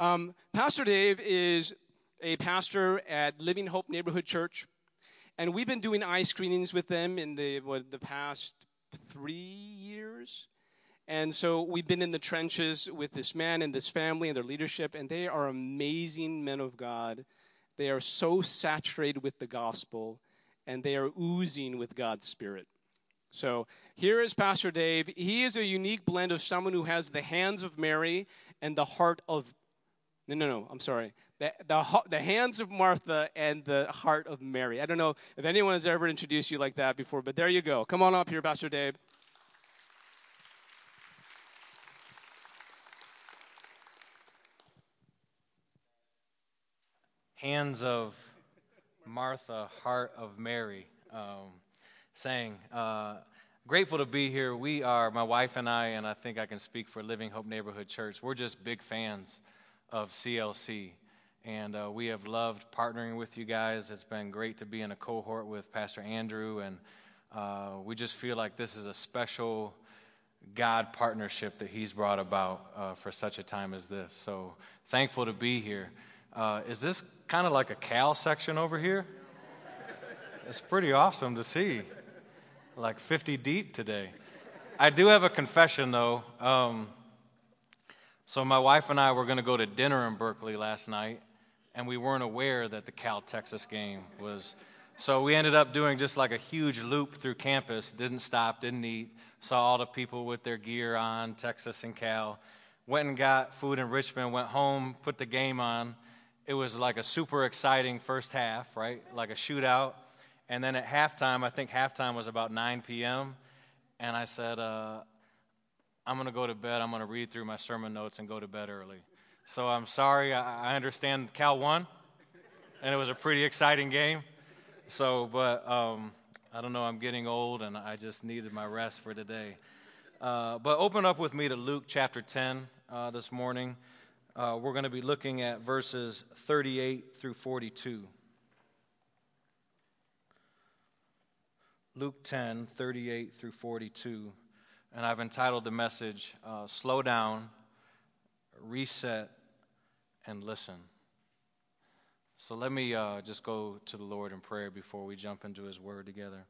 Um, pastor Dave is a pastor at Living Hope Neighborhood Church, and we've been doing eye screenings with them in the what, the past three years. And so we've been in the trenches with this man and this family and their leadership, and they are amazing men of God. They are so saturated with the gospel, and they are oozing with God's Spirit. So here is Pastor Dave. He is a unique blend of someone who has the hands of Mary and the heart of. No, no, no, I'm sorry. The, the, the hands of Martha and the heart of Mary. I don't know if anyone has ever introduced you like that before, but there you go. Come on up here, Pastor Dave. Hands of Martha, heart of Mary. Um, saying. Uh, grateful to be here. We are, my wife and I, and I think I can speak for Living Hope Neighborhood Church, we're just big fans of CLC. And uh, we have loved partnering with you guys. It's been great to be in a cohort with Pastor Andrew. And uh, we just feel like this is a special God partnership that He's brought about uh, for such a time as this. So thankful to be here. Uh, is this kind of like a Cal section over here? It's pretty awesome to see like 50 deep today. I do have a confession, though. Um, so, my wife and I were going to go to dinner in Berkeley last night, and we weren't aware that the Cal Texas game was. So, we ended up doing just like a huge loop through campus, didn't stop, didn't eat, saw all the people with their gear on, Texas and Cal. Went and got food in Richmond, went home, put the game on. It was like a super exciting first half, right? Like a shootout. And then at halftime, I think halftime was about 9 p.m., and I said, uh, I'm going to go to bed. I'm going to read through my sermon notes and go to bed early. So I'm sorry. I, I understand Cal won, and it was a pretty exciting game. So, but um, I don't know. I'm getting old, and I just needed my rest for today. Uh, but open up with me to Luke chapter 10 uh, this morning. Uh, we're going to be looking at verses 38 through 42. Luke 10, 38 through 42. And I've entitled the message, uh, Slow Down, Reset, and Listen. So let me uh, just go to the Lord in prayer before we jump into His Word together.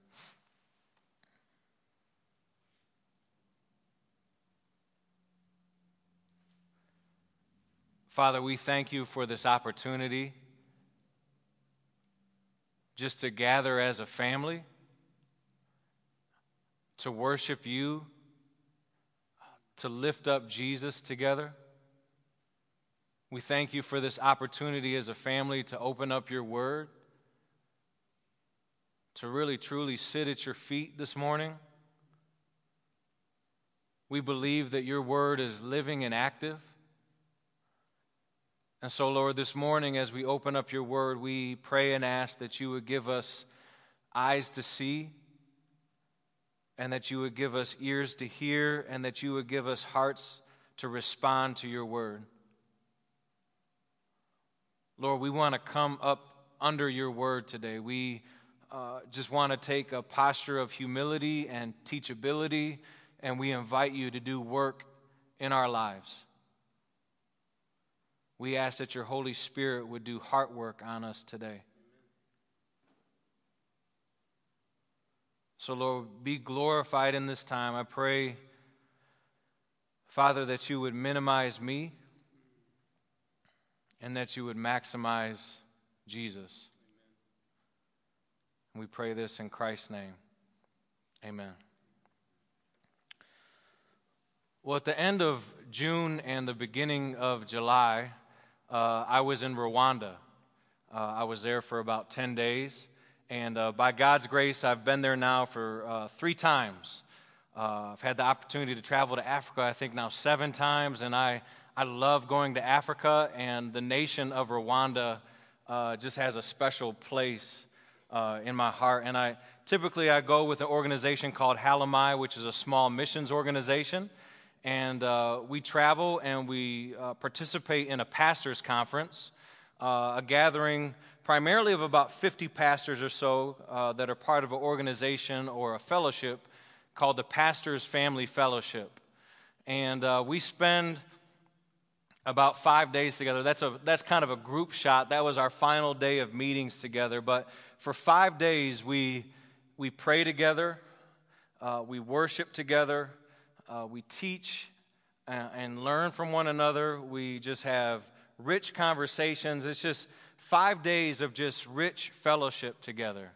Father, we thank you for this opportunity just to gather as a family to worship you, to lift up Jesus together. We thank you for this opportunity as a family to open up your word, to really truly sit at your feet this morning. We believe that your word is living and active. And so, Lord, this morning as we open up your word, we pray and ask that you would give us eyes to see and that you would give us ears to hear, and that you would give us hearts to respond to your word. Lord, we want to come up under your word today. We uh, just want to take a posture of humility and teachability, and we invite you to do work in our lives. We ask that your Holy Spirit would do heart work on us today. So, Lord, be glorified in this time. I pray, Father, that you would minimize me and that you would maximize Jesus. we pray this in Christ's name. Amen. Well, at the end of June and the beginning of July, uh, I was in Rwanda. Uh, I was there for about 10 days. And uh, by God's grace, I've been there now for uh, three times. Uh, I've had the opportunity to travel to Africa, I think now seven times, and I, I love going to Africa, and the nation of Rwanda uh, just has a special place uh, in my heart. And I typically I go with an organization called Halamai, which is a small missions organization. And uh, we travel and we participate in a pastor's conference, a gathering primarily of about 50 pastors or so uh, that are part of an organization or a fellowship called the Pastors Family Fellowship. And uh, we spend about five days together. That's, a, that's kind of a group shot. That was our final day of meetings together. But for five days, we, we pray together, uh, we worship together, uh, we teach and, and learn from one another. We just have rich conversations. It's just five days of just rich fellowship together.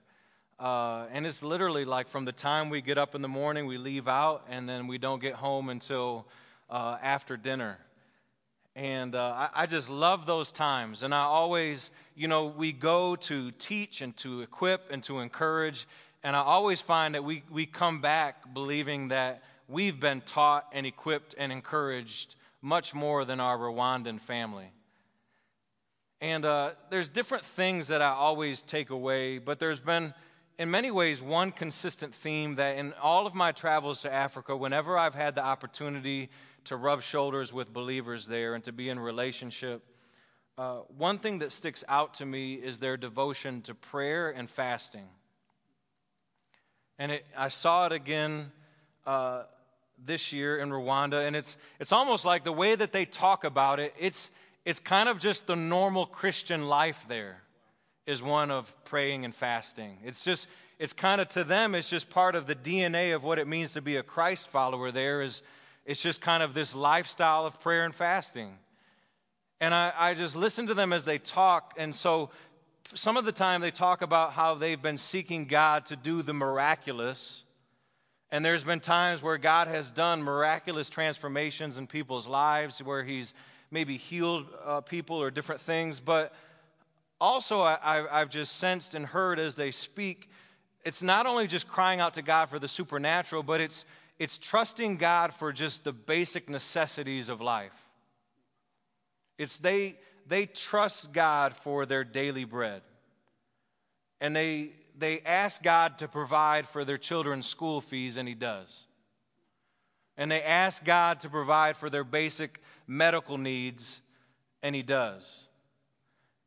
Uh, and it's literally like from the time we get up in the morning, we leave out, and then we don't get home until uh, after dinner. And uh, I, I, just love those times. And I always, you know, we go to teach and to equip and to encourage. And I always find that we, we come back believing that we've been taught and equipped and encouraged much more than our Rwandan family. And uh, there's different things that I always take away, but there's been, in many ways, one consistent theme that in all of my travels to Africa, whenever I've had the opportunity to rub shoulders with believers there and to be in relationship. Uh, one thing that sticks out to me is their devotion to prayer and fasting. And it, I saw it again uh, this year in Rwanda, and it's, it's almost like the way that they talk about it, it's, it's kind of just the normal Christian life there is one of praying and fasting. It's just, it's kind of to them, it's just part of the DNA of what it means to be a Christ follower there is it's just kind of this lifestyle of prayer and fasting. And I, I just listen to them as they talk. And so some of the time they talk about how they've been seeking God to do the miraculous. And there's been times where God has done miraculous transformations in people's lives, where He's maybe healed uh, people or different things. But also, I, I've just sensed and heard as they speak, it's not only just crying out to God for the supernatural, but it's it's trusting God for just the basic necessities of life. It's they, they trust God for their daily bread. And they, they ask God to provide for their children's school fees, and He does. And they ask God to provide for their basic medical needs, and He does.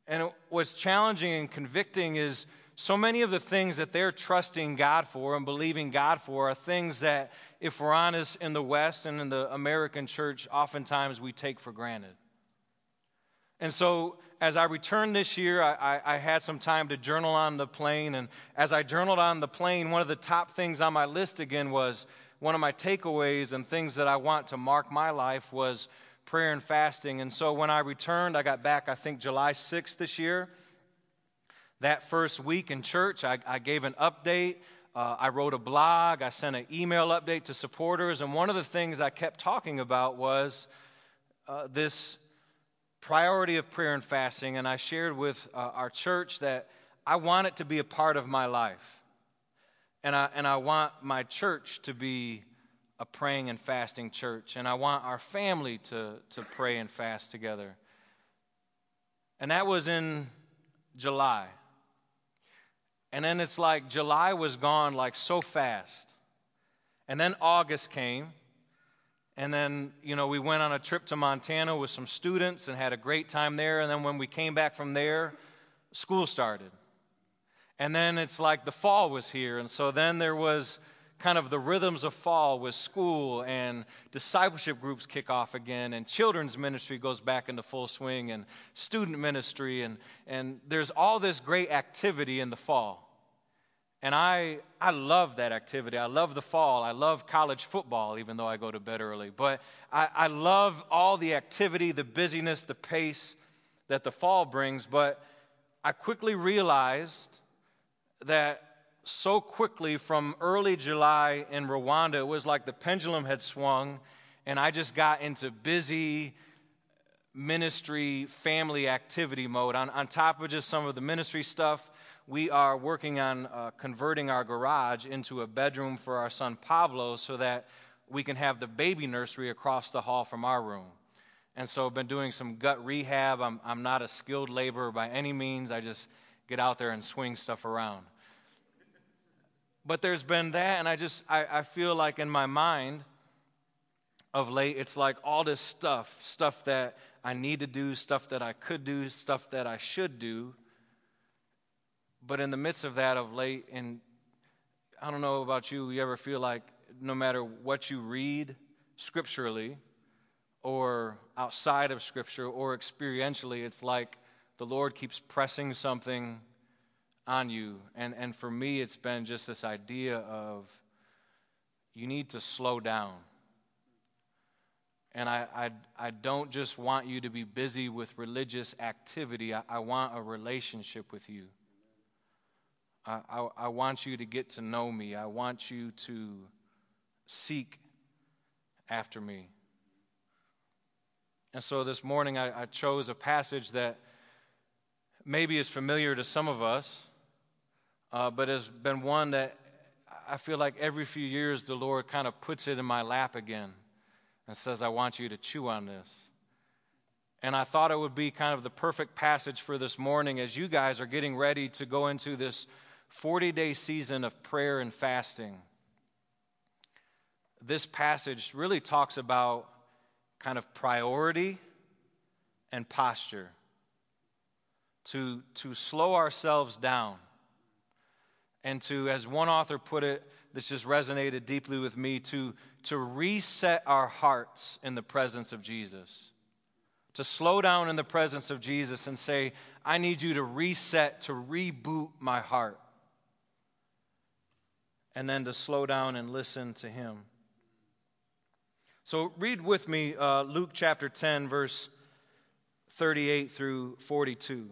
And what's challenging and convicting is so many of the things that they're trusting God for and believing God for are things that if we're honest, in the West and in the American church, oftentimes we take for granted. And so, as I returned this year, I, I, I, had some time to journal on the plane. And as I journaled on the plane, one of the top things on my list again was one of my takeaways and things that I want to mark my life was prayer and fasting. And so, when I returned, I got back, I think, July 6th this year. That first week in church, I, I gave an update. Uh, I wrote a blog, I sent an email update to supporters, and one of the things I kept talking about was uh, this priority of prayer and fasting. And I shared with uh, our church that I want it to be a part of my life. And I, and I want my church to be a praying and fasting church. And I want our family to, to pray and fast together. And that was in July. And then it's like July was gone like so fast. And then August came. And then, you know, we went on a trip to Montana with some students and had a great time there. And then when we came back from there, school started. And then it's like the fall was here. And so then there was kind of the rhythms of fall with school and discipleship groups kick off again and children's ministry goes back into full swing and student ministry and, and there's all this great activity in the fall and I, I love that activity. I love the fall. I love college football, even though I go to bed early. But I, I love all the activity, the busyness, the pace that the fall brings. But I quickly realized that so quickly from early July in Rwanda, it was like the pendulum had swung, and I just got into busy ministry, family activity mode. On, on top of just some of the ministry stuff, we are working on uh, converting our garage into a bedroom for our son Pablo so that we can have the baby nursery across the hall from our room. And so I've been doing some gut rehab. I'm, I'm not a skilled laborer by any means. I just get out there and swing stuff around. But there's been that, and I just, I, I feel like in my mind of late, it's like all this stuff, stuff that I need to do, stuff that I could do, stuff that I should do. But in the midst of that, of late, and I don't know about you, you ever feel like no matter what you read scripturally or outside of Scripture or experientially, it's like the Lord keeps pressing something on you. And, and for me, it's been just this idea of you need to slow down. And I, I, I don't just want you to be busy with religious activity, I, I want a relationship with you. I, I, I want you to get to know me. I want you to seek after me. And so this morning I, I, chose a passage that maybe is familiar to some of us, uh, but has been one that I feel like every few years the Lord kind of puts it in my lap again and says, I want you to chew on this. And I thought it would be kind of the perfect passage for this morning as you guys are getting ready to go into this 40 day season of prayer and fasting. This passage really talks about kind of priority and posture. To, to slow ourselves down and to, as one author put it, this just resonated deeply with me, to, to reset our hearts in the presence of Jesus. To slow down in the presence of Jesus and say, I need you to reset, to reboot my heart. And then to slow down and listen to Him. So read with me uh, Luke chapter 10, verse 38 through 42.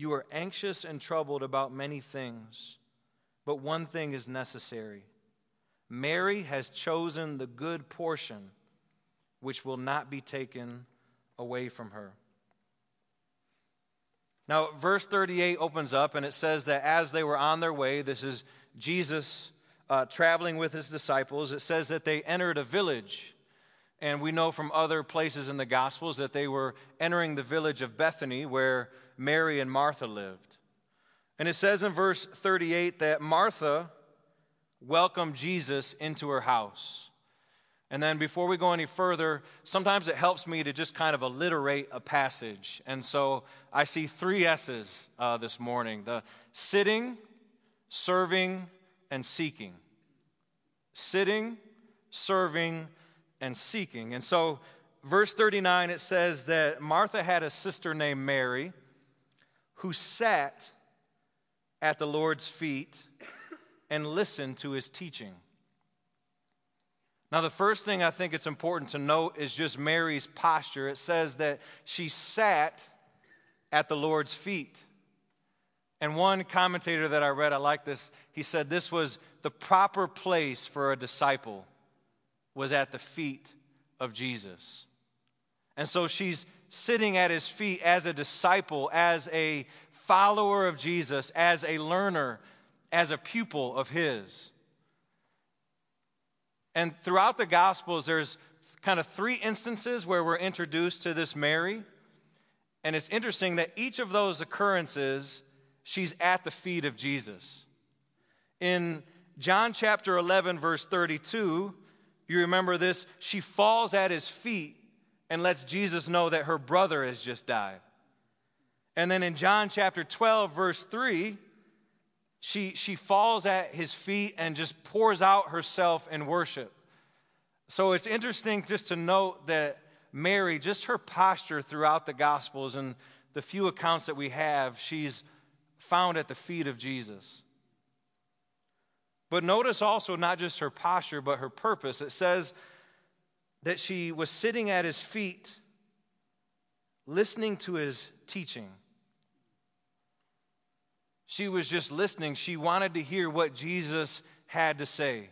you are anxious and troubled about many things but one thing is necessary. Mary has chosen the good portion, which will not be taken away from her. Now, verse 38 opens up and it says that as they were on their way, this is Jesus uh, traveling with his disciples, it says that they entered a village. And we know from other places in the Gospels that they were entering the village of Bethany where Mary and Martha lived. And it says in verse 38 that Martha welcomed Jesus into her house. And then before we go any further, sometimes it helps me to just kind of alliterate a passage. And so I see three S's uh, this morning the sitting, serving, and seeking. Sitting, serving, and seeking. And so, verse 39, it says that Martha had a sister named Mary who sat at the Lord's feet and listened to his teaching. Now, the first thing I think it's important to note is just Mary's posture. It says that she sat at the Lord's feet. And one commentator that I read, I like this, he said this was the proper place for a disciple was at the feet of Jesus. And so she's sitting at his feet as a disciple, as a follower of Jesus, as a learner, as a pupil of his. And throughout the Gospels, there's kind of three instances where we're introduced to this Mary. And it's interesting that each of those occurrences, she's at the feet of Jesus. In John chapter 11, verse 32, you remember this? She falls at his feet and lets Jesus know that her brother has just died. And then in John chapter 12, verse 3, she, she falls at his feet and just pours out herself in worship. So it's interesting just to note that Mary, just her posture throughout the Gospels and the few accounts that we have, she's found at the feet of Jesus. But notice also not just her posture, but her purpose. It says that she was sitting at his feet, listening to his teaching. She was just listening. She wanted to hear what Jesus had to say.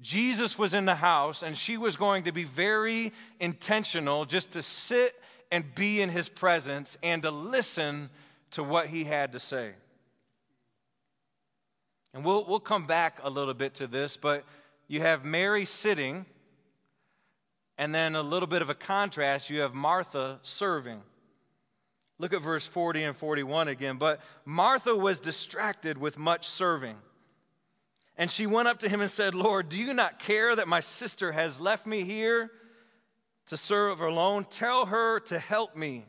Jesus was in the house, and she was going to be very intentional just to sit and be in his presence and to listen to what he had to say. And we'll, we'll come back a little bit to this, but you have Mary sitting, And then a little bit of a contrast, you have Martha serving. Look at verse 40 and 41 again. But Martha was distracted with much serving. And she went up to him and said, Lord, do you not care that my sister has left me here to serve alone? Tell her to help me.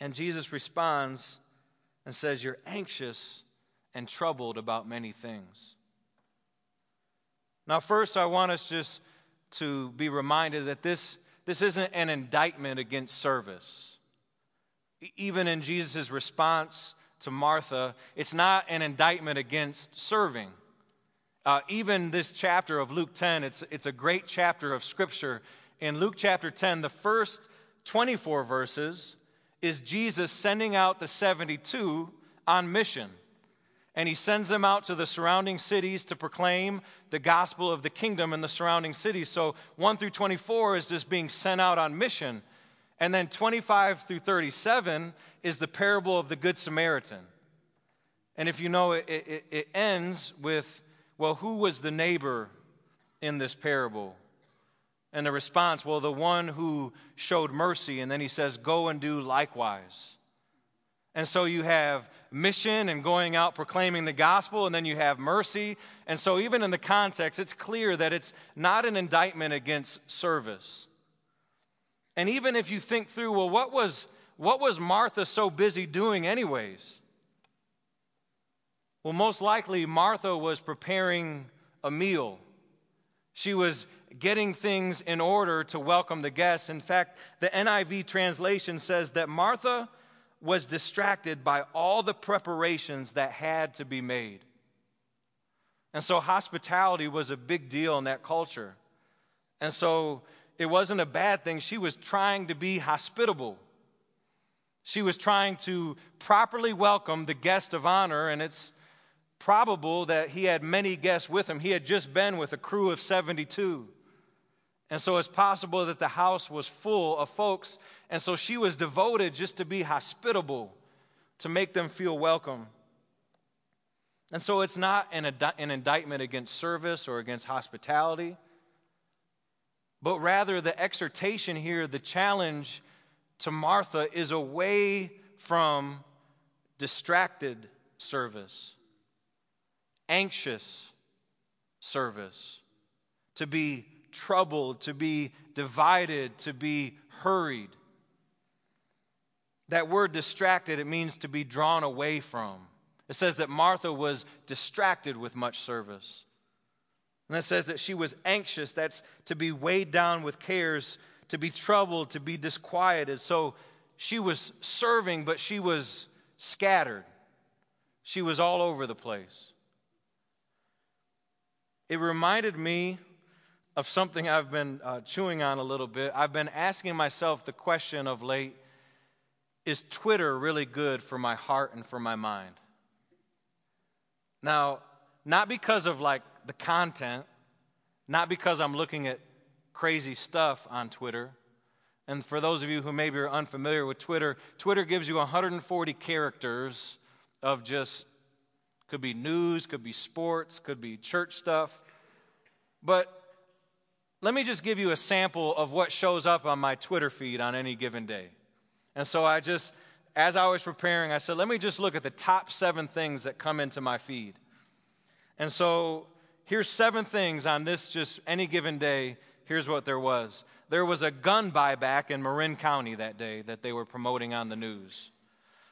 And Jesus responds and says, You're anxious and troubled about many things. Now, first, I want us just to be reminded that this, this isn't an indictment against service. Even in Jesus' response to Martha, it's not an indictment against serving. Uh, even this chapter of Luke 10, it's, it's a great chapter of Scripture. In Luke chapter 10, the first 24 verses is Jesus sending out the 72 on mission. And he sends them out to the surrounding cities to proclaim the gospel of the kingdom in the surrounding cities. So 1 through 24 is just being sent out on mission. And then 25 through 37 is the parable of the Good Samaritan. And if you know, it, it, it ends with, well, who was the neighbor in this parable? And the response, well, the one who showed mercy. And then he says, go and do likewise. And so you have mission and going out proclaiming the gospel, and then you have mercy. And so, even in the context, it's clear that it's not an indictment against service. And even if you think through, well, what was, what was Martha so busy doing, anyways? Well, most likely, Martha was preparing a meal. She was getting things in order to welcome the guests. In fact, the NIV translation says that Martha was distracted by all the preparations that had to be made. And so, hospitality was a big deal in that culture. And so, it wasn't a bad thing. She was trying to be hospitable. She was trying to properly welcome the guest of honor, and it's probable that he had many guests with him. He had just been with a crew of 72. And so it's possible that the house was full of folks. And so she was devoted just to be hospitable, to make them feel welcome. And so it's not an, an indictment against service or against hospitality, but rather the exhortation here, the challenge to Martha is away from distracted service, anxious service, to be troubled, to be divided, to be hurried. That word distracted, it means to be drawn away from. It says that Martha was distracted with much service. And it says that she was anxious. That's to be weighed down with cares, to be troubled, to be disquieted. So she was serving, but she was scattered. She was all over the place. It reminded me of something I've been uh, chewing on a little bit. I've been asking myself the question of late is Twitter really good for my heart and for my mind? Now, not because of like the content, not because I'm looking at crazy stuff on Twitter. And for those of you who maybe are unfamiliar with Twitter, Twitter gives you 140 characters of just could be news, could be sports, could be church stuff. But let me just give you a sample of what shows up on my Twitter feed on any given day. And so I just, as I was preparing, I said, let me just look at the top seven things that come into my feed. And so here's seven things on this just any given day. Here's what there was there was a gun buyback in Marin County that day that they were promoting on the news.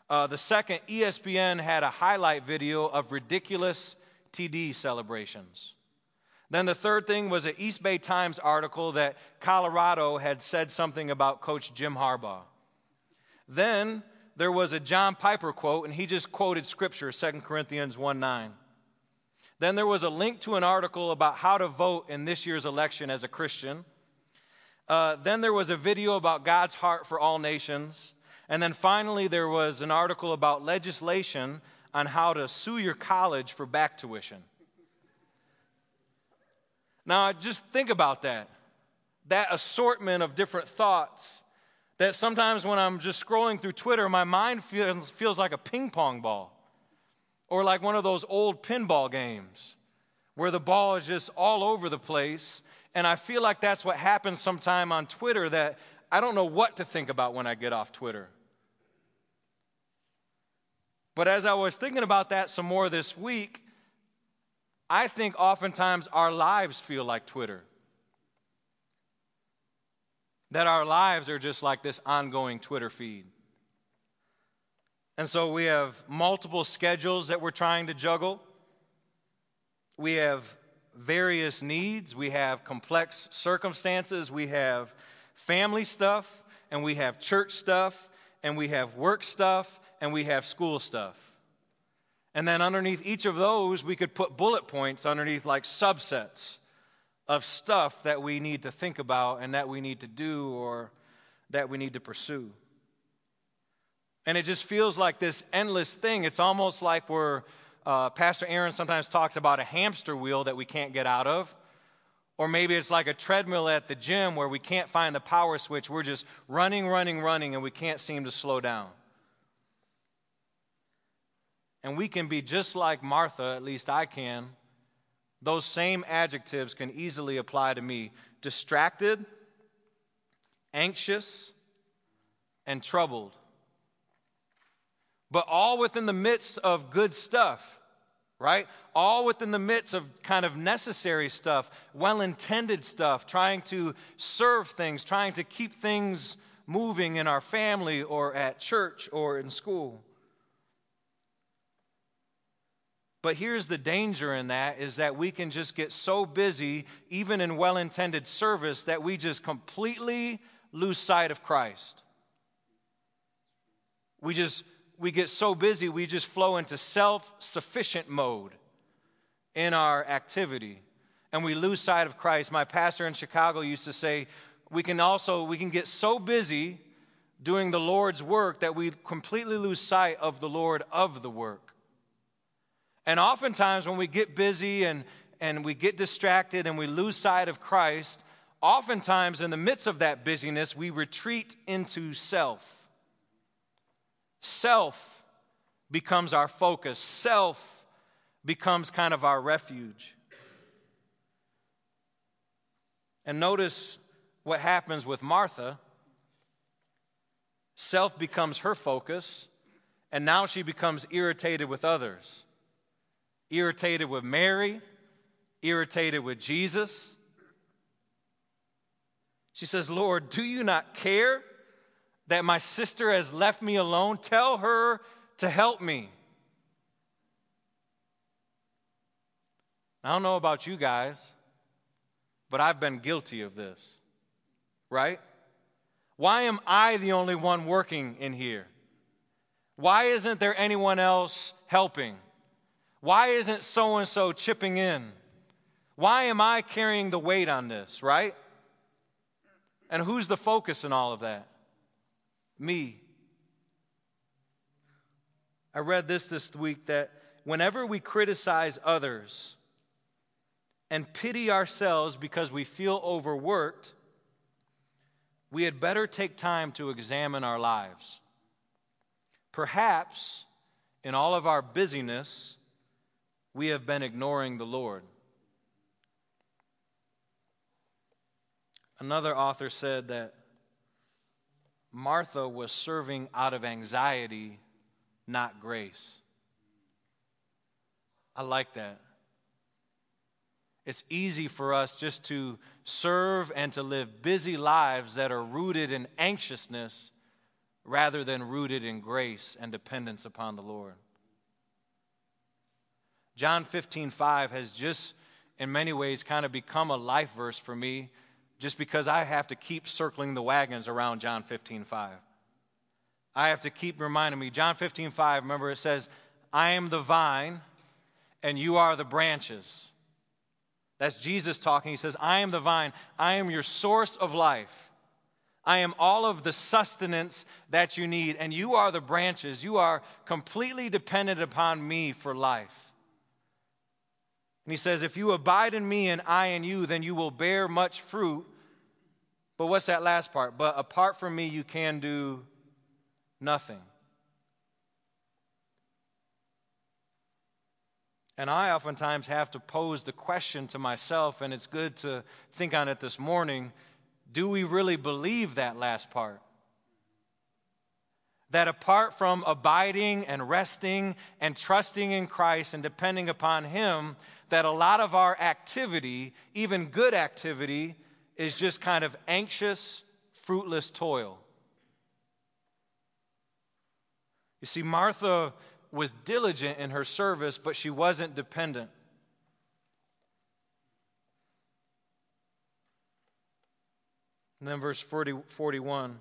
Uh, the second, ESPN had a highlight video of ridiculous TD celebrations. Then the third thing was an East Bay Times article that Colorado had said something about Coach Jim Harbaugh. Then there was a John Piper quote, and he just quoted scripture, 2 Corinthians 1 9. Then there was a link to an article about how to vote in this year's election as a Christian. Uh, then there was a video about God's heart for all nations. And then finally, there was an article about legislation on how to sue your college for back tuition. Now, just think about that. That assortment of different thoughts that sometimes when I'm just scrolling through Twitter, my mind feels, feels like a ping pong ball or like one of those old pinball games where the ball is just all over the place And I feel like that's what happens sometime on Twitter that I don't know what to think about when I get off Twitter. But as I was thinking about that some more this week, I think oftentimes our lives feel like Twitter. That our lives are just like this ongoing Twitter feed. And so we have multiple schedules that we're trying to juggle. We have various needs. We have complex circumstances. We have family stuff, and we have church stuff, and we have work stuff, and we have school stuff. And then underneath each of those, we could put bullet points underneath like subsets of stuff that we need to think about and that we need to do or that we need to pursue. And it just feels like this endless thing. It's almost like we're, uh, Pastor Aaron sometimes talks about a hamster wheel that we can't get out of. Or maybe it's like a treadmill at the gym where we can't find the power switch. We're just running, running, running, and we can't seem to slow down. And we can be just like Martha, at least I can. Those same adjectives can easily apply to me distracted, anxious, and troubled but all within the midst of good stuff, right? All within the midst of kind of necessary stuff, well intended stuff, trying to serve things, trying to keep things moving in our family or at church or in school. But here's the danger in that is that we can just get so busy, even in well intended service, that we just completely lose sight of Christ. We just we get so busy, we just flow into self sufficient mode in our activity and we lose sight of Christ. My pastor in Chicago used to say, we can also we can get so busy doing the Lord's work that we completely lose sight of the Lord of the work. And oftentimes when we get busy and and we get distracted and we lose sight of Christ, oftentimes in the midst of that busyness, we retreat into self. Self becomes our focus, self becomes kind of our refuge. And notice what happens with Martha. Self becomes her focus, and now she becomes irritated with others. Irritated with Mary, irritated with Jesus. She says, Lord, do you not care that my sister has left me alone. Tell her to help me. I don't know about you guys, but I've been guilty of this, right? Why am I the only one working in here? Why isn't there anyone else helping? Why isn't so and so chipping in? Why am I carrying the weight on this, right? And who's the focus in all of that? me. I read this this week that whenever we criticize others and pity ourselves because we feel overworked, we had better take time to examine our lives. Perhaps in all of our busyness, we have been ignoring the Lord. Another author said that Martha was serving out of anxiety, not grace. I like that. It's easy for us just to serve and to live busy lives that are rooted in anxiousness rather than rooted in grace and dependence upon the Lord. John 15, 5 has just, in many ways, kind of become a life verse for me just because I have to keep circling the wagons around John 15 5. I have to keep reminding me. John 15 5, remember it says, I am the vine and you are the branches. That's Jesus talking. He says, I am the vine, I am your source of life. I am all of the sustenance that you need, and you are the branches. You are completely dependent upon me for life. And he says, If you abide in me and I in you, then you will bear much fruit. But what's that last part? But apart from me, you can do nothing. And I oftentimes have to pose the question to myself, and it's good to think on it this morning do we really believe that last part? That apart from abiding and resting and trusting in Christ and depending upon Him, that a lot of our activity, even good activity, is just kind of anxious, fruitless toil. You see, Martha was diligent in her service, but she wasn't dependent. And then verse 40, 41,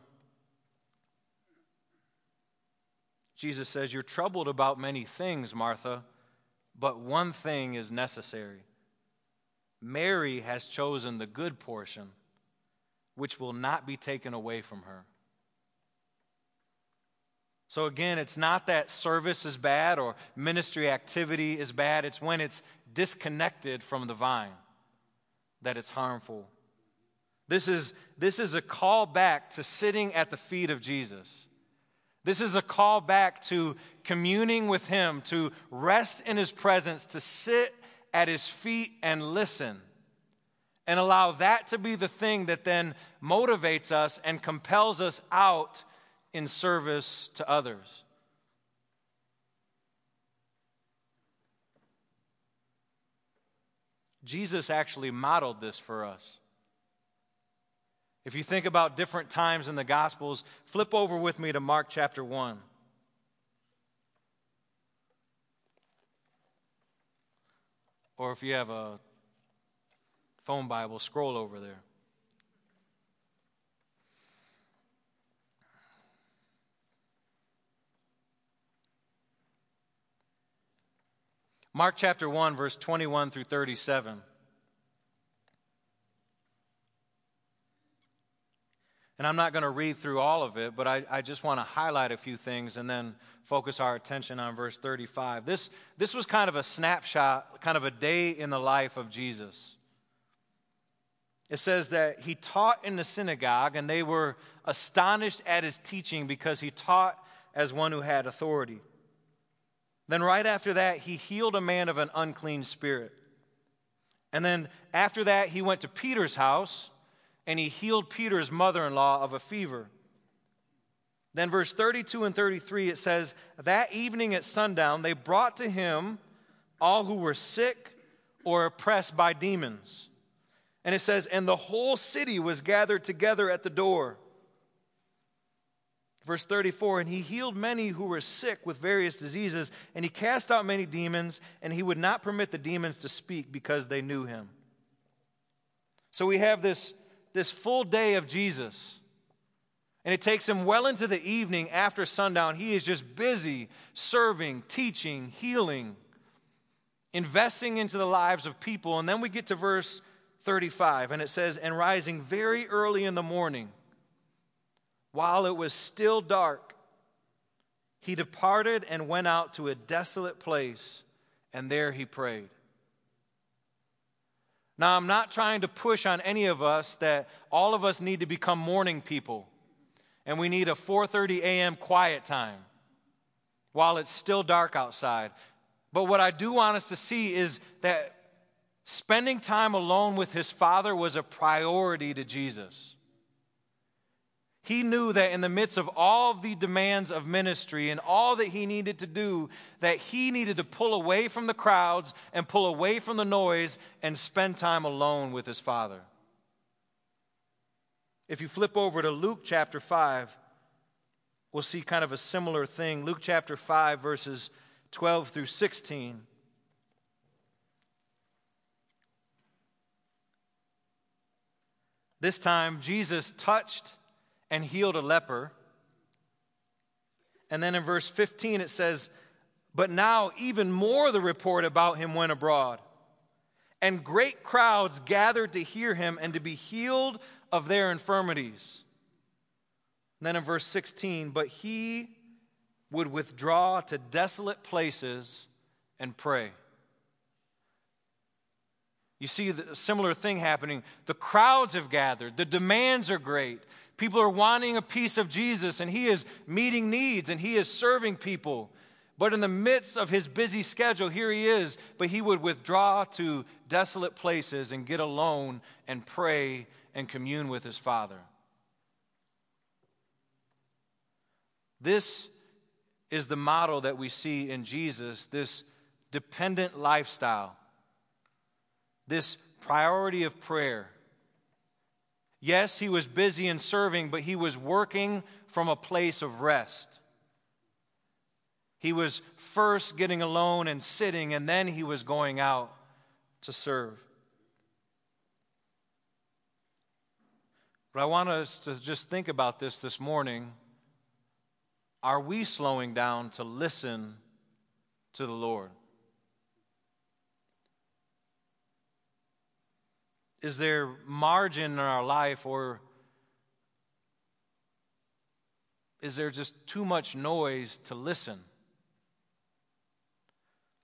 Jesus says, You're troubled about many things, Martha, but one thing is necessary. Mary has chosen the good portion, which will not be taken away from her. So, again, it's not that service is bad or ministry activity is bad. It's when it's disconnected from the vine that it's harmful. This is, this is a call back to sitting at the feet of Jesus. This is a call back to communing with Him, to rest in His presence, to sit at His feet and listen. And allow that to be the thing that then motivates us and compels us out in service to others. Jesus actually modeled this for us. If you think about different times in the Gospels, flip over with me to Mark chapter 1. Or if you have a phone Bible, scroll over there. Mark chapter 1, verse 21 through 37. And I'm not going to read through all of it, but I, I just want to highlight a few things and then focus our attention on verse 35. This, this was kind of a snapshot, kind of a day in the life of Jesus. It says that he taught in the synagogue, and they were astonished at his teaching because he taught as one who had authority. Then, right after that, he healed a man of an unclean spirit. And then, after that, he went to Peter's house and he healed Peter's mother in law of a fever. Then, verse 32 and 33, it says, That evening at sundown, they brought to him all who were sick or oppressed by demons. And it says, And the whole city was gathered together at the door. Verse 34 And he healed many who were sick with various diseases, and he cast out many demons, and he would not permit the demons to speak because they knew him. So we have this, this full day of Jesus. And it takes him well into the evening after sundown. He is just busy serving, teaching, healing, investing into the lives of people. And then we get to verse 35, and it says, And rising very early in the morning, while it was still dark, he departed and went out to a desolate place, and there he prayed. Now, I'm not trying to push on any of us that all of us need to become morning people and we need a 4:30 a.m. quiet time while it's still dark outside. But what I do want us to see is that spending time alone with his father was a priority to Jesus. He knew that in the midst of all the demands of ministry and all that he needed to do, that he needed to pull away from the crowds and pull away from the noise and spend time alone with his father. If you flip over to Luke chapter 5, we'll see kind of a similar thing. Luke chapter 5, verses 12 through 16. This time, Jesus touched and healed a leper. And then in verse 15 it says, But now even more the report about him went abroad. And great crowds gathered to hear him and to be healed of their infirmities. And then in verse 16, but he would withdraw to desolate places and pray. You see a similar thing happening. The crowds have gathered, the demands are great. People are wanting a piece of Jesus, and He is meeting needs and He is serving people. But in the midst of his busy schedule, here he is, but he would withdraw to desolate places and get alone and pray and commune with his Father. This is the model that we see in Jesus this dependent lifestyle, this priority of prayer. Yes, he was busy in serving, but he was working from a place of rest. He was first getting alone and sitting, and then he was going out to serve. But I want us to just think about this this morning. Are we slowing down to listen to the Lord? Is there margin in our life, or is there just too much noise to listen?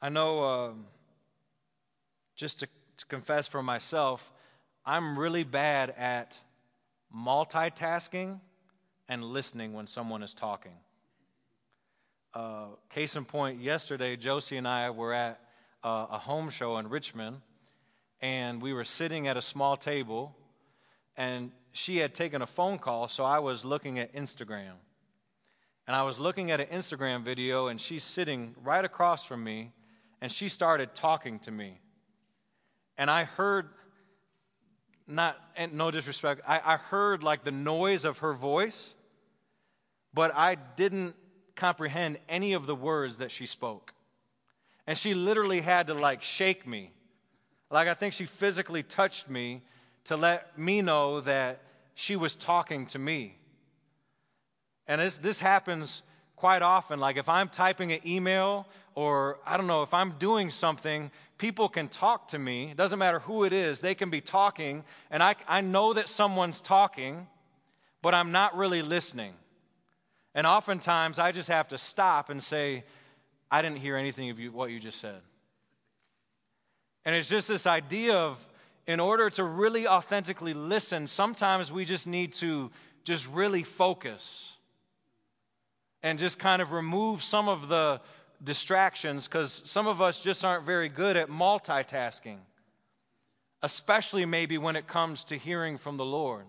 I know, uh, just to, to confess for myself, I'm really bad at multitasking and listening when someone is talking. Uh, case in point, yesterday, Josie and I were at uh, a home show in Richmond, and we were sitting at a small table, and she had taken a phone call, so I was looking at Instagram. And I was looking at an Instagram video, and she's sitting right across from me, and she started talking to me. And I heard, not, and no disrespect, I, I heard like the noise of her voice, but I didn't comprehend any of the words that she spoke. And she literally had to like shake me. Like I think she physically touched me to let me know that she was talking to me. And this, this happens quite often. Like if I'm typing an email or I don't know, if I'm doing something, people can talk to me. It doesn't matter who it is, they can be talking. And I, I know that someone's talking, but I'm not really listening. And oftentimes I just have to stop and say, I didn't hear anything of you, what you just said. And it's just this idea of, in order to really authentically listen, sometimes we just need to just really focus and just kind of remove some of the distractions because some of us just aren't very good at multitasking, especially maybe when it comes to hearing from the Lord.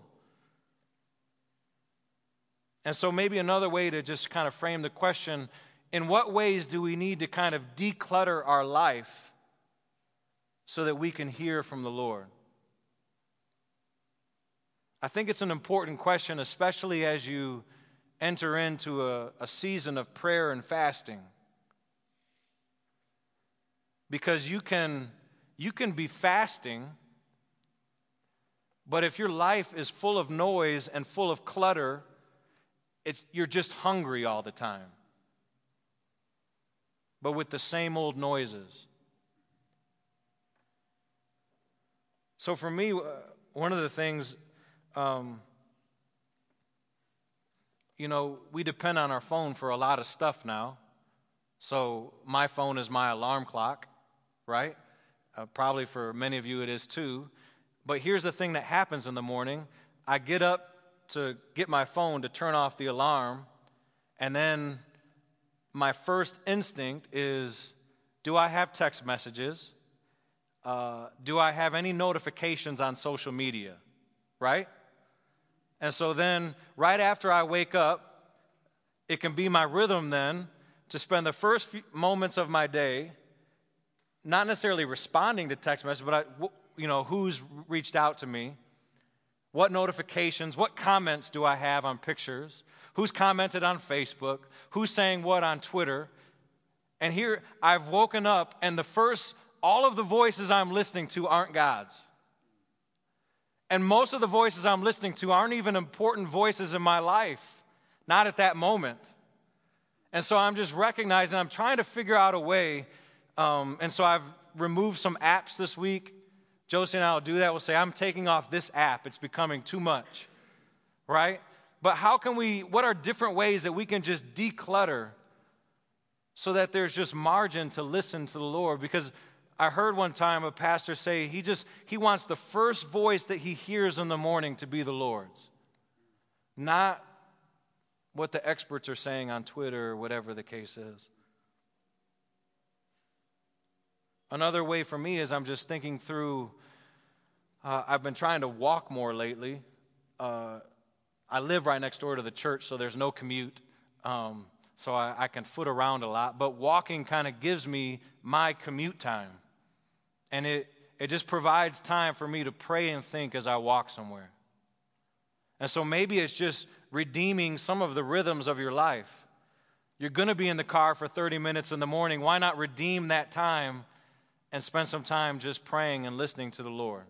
And so, maybe another way to just kind of frame the question in what ways do we need to kind of declutter our life so that we can hear from the Lord? I think it's an important question, especially as you enter into a, a season of prayer and fasting. Because you can, you can be fasting, but if your life is full of noise and full of clutter, it's, you're just hungry all the time. But with the same old noises. So for me, uh, one of the things um, you know, we depend on our phone for a lot of stuff now. So my phone is my alarm clock, right? Uh, probably for many of you it is too. But here's the thing that happens in the morning I get up to get my phone to turn off the alarm, and then my first instinct is do I have text messages? Uh, do I have any notifications on social media? Right? And so then, right after I wake up, it can be my rhythm then to spend the first few moments of my day not necessarily responding to text messages, but I, you know, who's reached out to me, what notifications, what comments do I have on pictures, who's commented on Facebook, who's saying what on Twitter. And here I've woken up, and the first, all of the voices I'm listening to aren't God's. And most of the voices I'm listening to aren't even important voices in my life, not at that moment. And so I'm just recognizing, I'm trying to figure out a way. Um, and so I've removed some apps this week. Josie and I will do that. We'll say, I'm taking off this app, it's becoming too much, right? But how can we, what are different ways that we can just declutter so that there's just margin to listen to the Lord? Because I heard one time a pastor say he just he wants the first voice that he hears in the morning to be the Lord's. Not what the experts are saying on Twitter or whatever the case is. Another way for me is I'm just thinking through, uh, I've been trying to walk more lately. Uh, I live right next door to the church, so there's no commute. Um, so I, I, can foot around a lot. But walking kind of gives me my commute time. And it, it just provides time for me to pray and think as I walk somewhere. And so maybe it's just redeeming some of the rhythms of your life. You're going to be in the car for 30 minutes in the morning. Why not redeem that time and spend some time just praying and listening to the Lord?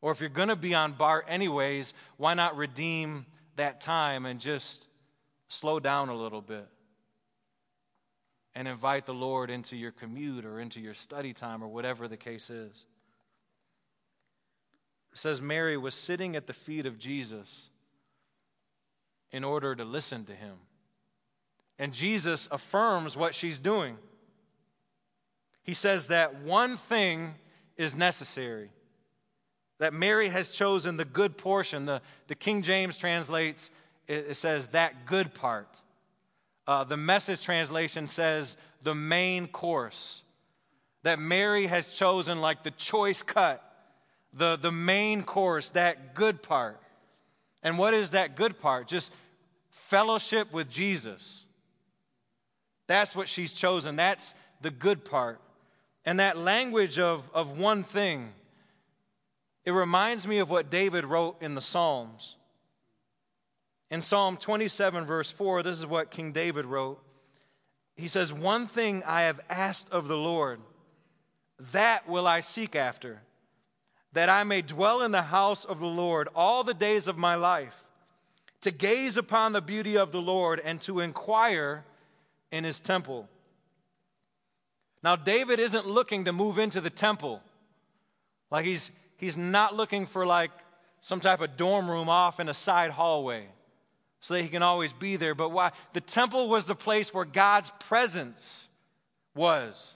Or if you're going to be on BART anyways, why not redeem that time and just slow down a little bit and invite the Lord into your commute or into your study time or whatever the case is? It says Mary was sitting at the feet of Jesus in order to listen to him. And Jesus affirms what she's doing. He says that one thing is necessary. That Mary has chosen the good portion. The, the King James translates, it, it says that good part. Uh, the message translation says the main course. That Mary has chosen like the choice cut, the, the main course, that good part. And what is that good part? Just fellowship with Jesus. That's what she's chosen. That's the good part. And that language of, of one thing, it reminds me of what David wrote in the Psalms. In Psalm 27, verse 4, this is what King David wrote. He says, One thing I have asked of the Lord, that will I seek after, that I may dwell in the house of the Lord all the days of my life, to gaze upon the beauty of the Lord and to inquire in his temple. Now, David isn't looking to move into the temple. Like he's, he's not looking for like some type of dorm room off in a side hallway so that he can always be there. But why? The temple was the place where God's presence was.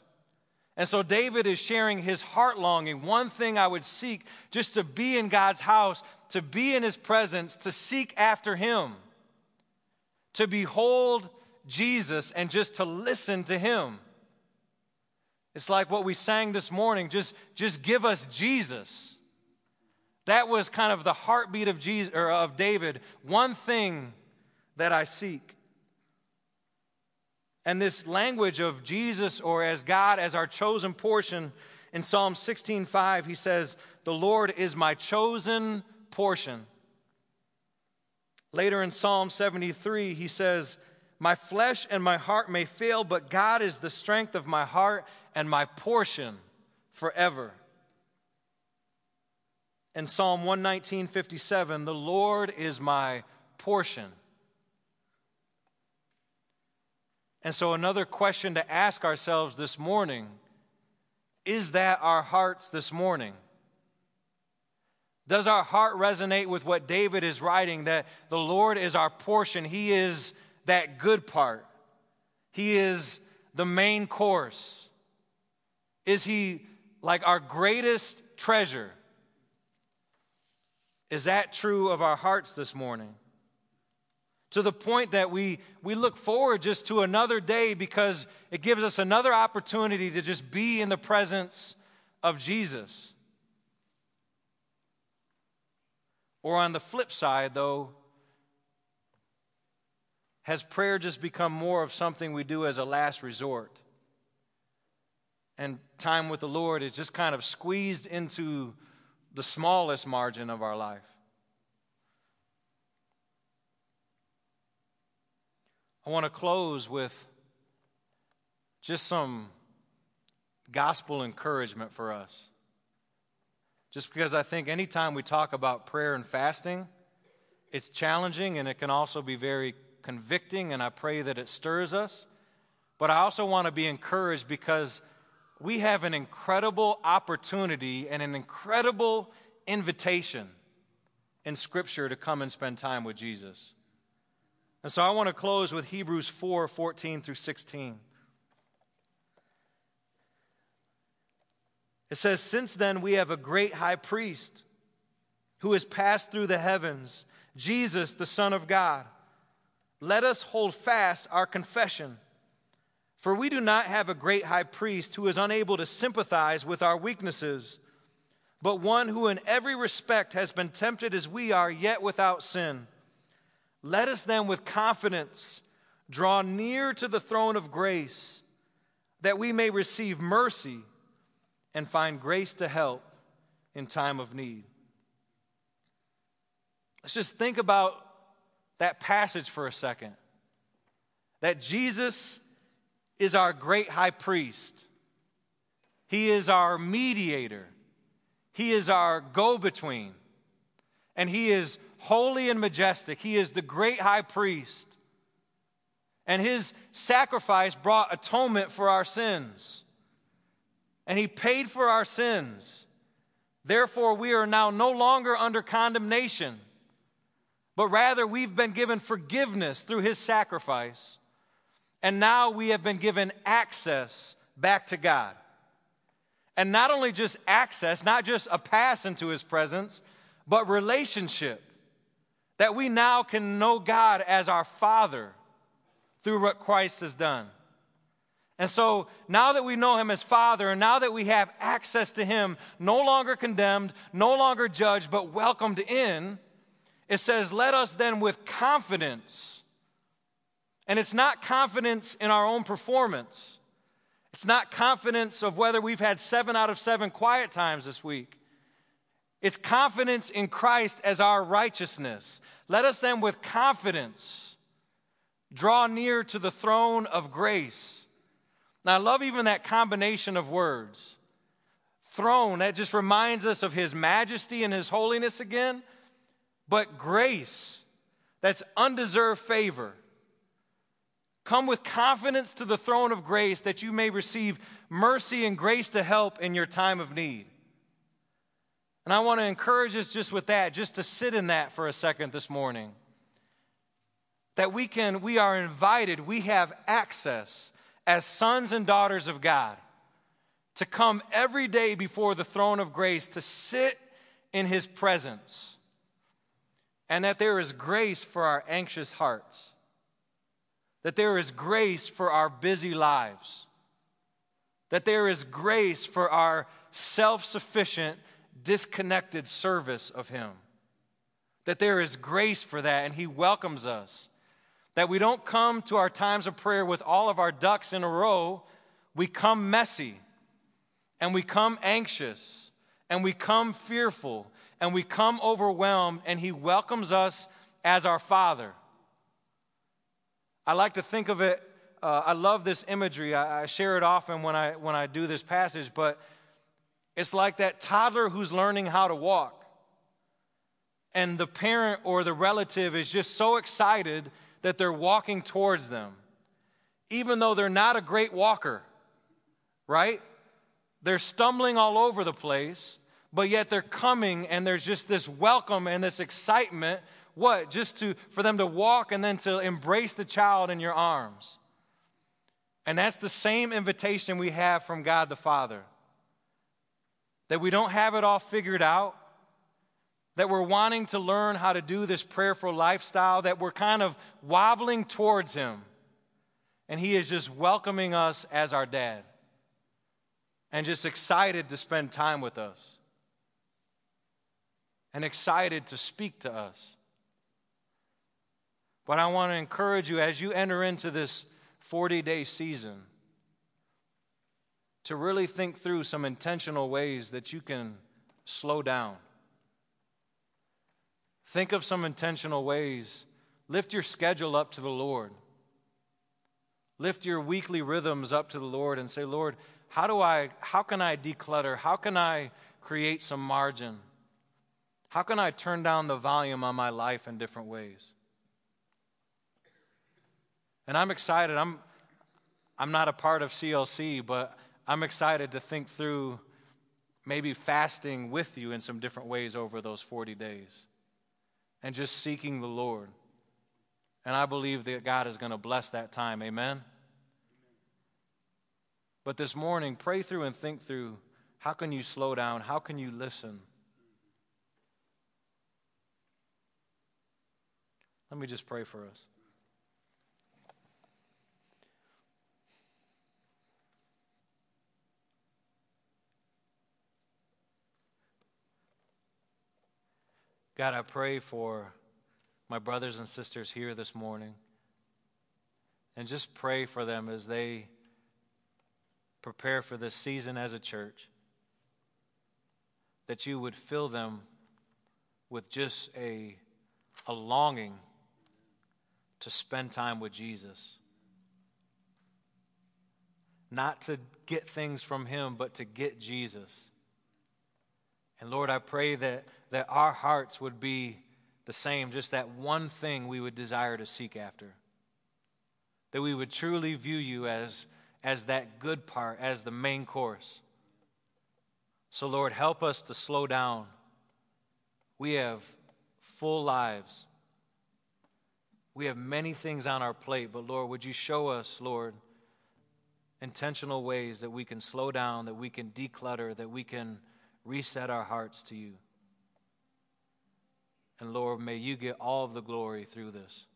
And so David is sharing his heart longing. One thing I would seek just to be in God's house, to be in his presence, to seek after him, to behold Jesus and just to listen to him. It's like what we sang this morning just, just give us Jesus. That was kind of the heartbeat of, Jesus, or of David. One thing that I seek. And this language of Jesus or as God as our chosen portion in Psalm 16:5 he says, "The Lord is my chosen portion." Later in Psalm 73 he says, my flesh and my heart may fail, but God is the strength of my heart and my portion forever. In Psalm 119, 57, the Lord is my portion. And so, another question to ask ourselves this morning is that our hearts this morning? Does our heart resonate with what David is writing that the Lord is our portion? He is that good part. He is the main course. Is he like our greatest treasure? Is that true of our hearts this morning? To the point that we, we look forward just to another day because it gives us another opportunity to just be in the presence of Jesus. Or on the flip side, though, has prayer just become more of something we do as a last resort? And time with the Lord is just kind of squeezed into the smallest margin of our life. I want to close with just some gospel encouragement for us. Just because I think anytime we talk about prayer and fasting, it's challenging and it can also be very convicting, and I pray that it stirs us. But I also want to be encouraged because we have an incredible opportunity and an incredible invitation in Scripture to come and spend time with Jesus. And so I want to close with Hebrews 4 14 through 16. It says, Since then we have a great high priest who has passed through the heavens, Jesus, the Son of God. Let us hold fast our confession. For we do not have a great high priest who is unable to sympathize with our weaknesses, but one who in every respect has been tempted as we are, yet without sin. Let us then with confidence draw near to the throne of grace, that we may receive mercy and find grace to help in time of need. Let's just think about that passage for a second. That Jesus is our great high priest. He is our mediator. He is our go between. And He is holy and majestic. He is the great high priest. And His sacrifice brought atonement for our sins. And He paid for our sins. Therefore, we are now no longer under condemnation, but rather we've been given forgiveness through His sacrifice. And now we have been given access back to God. And not only just access, not just a pass into his presence, but relationship. That we now can know God as our Father through what Christ has done. And so now that we know him as Father, and now that we have access to him, no longer condemned, no longer judged, but welcomed in, it says, Let us then with confidence and it's not confidence in our own performance. It's not confidence of whether we've had seven out of seven quiet times this week. It's confidence in Christ as our righteousness. Let us then, with confidence, draw near to the throne of grace. Now, I love even that combination of words. Throne, that just reminds us of His majesty and His holiness again. But grace, that's undeserved favor. Come with confidence to the throne of grace that you may receive mercy and grace to help in your time of need. And I want to encourage us just with that, just to sit in that for a second this morning. That we can, we are invited, we have access as sons and daughters of God to come every day before the throne of grace to sit in his presence. And that there is grace for our anxious hearts that there is grace for our busy lives, that there is grace for our self sufficient, disconnected service of Him, that there is grace for that, and He welcomes us. That we don't come to our times of prayer with all of our ducks in a row, we come messy, and we come anxious, and we come fearful, and we come overwhelmed, and He welcomes us as our Father. I like to think of it, uh, I love this imagery. I, I share it often when I, when I do this passage, but it's like that toddler who's learning how to walk. And the parent or the relative is just so excited that they're walking towards them, even though they're not a great walker, right? They're stumbling all over the place, but yet they're coming and there's just this welcome and this excitement what? Just to for them to walk and then to embrace the child in your arms. And that's the same invitation we have from God the Father. That we don't have it all figured out, that we're wanting to learn how to do this prayerful lifestyle, that we're kind of wobbling towards Him. And He is just welcoming us as our dad and just excited to spend time with us and excited to speak to us. But I want to encourage you as you enter into this 40 day season to really think through some intentional ways that you can slow down. Think of some intentional ways. Lift your schedule up to the Lord. Lift your weekly rhythms up to the Lord and say, Lord, how do I how can I declutter? How can I create some margin? How can I turn down the volume on my life in different ways? And I'm excited. I'm, I'm not a part of CLC, but I'm excited to think through maybe fasting with you in some different ways over those 40 days and just seeking the Lord. And I believe that God is going to bless that time. Amen. But this morning, pray through and think through how can you slow down? How can you listen? Let me just pray for us. God, I pray for my brothers and sisters here this morning and just pray for them as they prepare for this season as a church. That you would fill them with just a, a longing to spend time with Jesus. Not to get things from Him, but to get Jesus. And Lord, I pray that, that our hearts would be the same, just that one thing we would desire to seek after. That we would truly view you as, as that good part, as the main course. So, Lord, help us to slow down. We have full lives. We have many things on our plate, but Lord, would you show us, Lord, intentional ways that we can slow down, that we can declutter, that we can reset our hearts to you. And Lord, may you get all of the glory through this.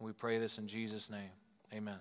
We pray this in Jesus' name. Amen.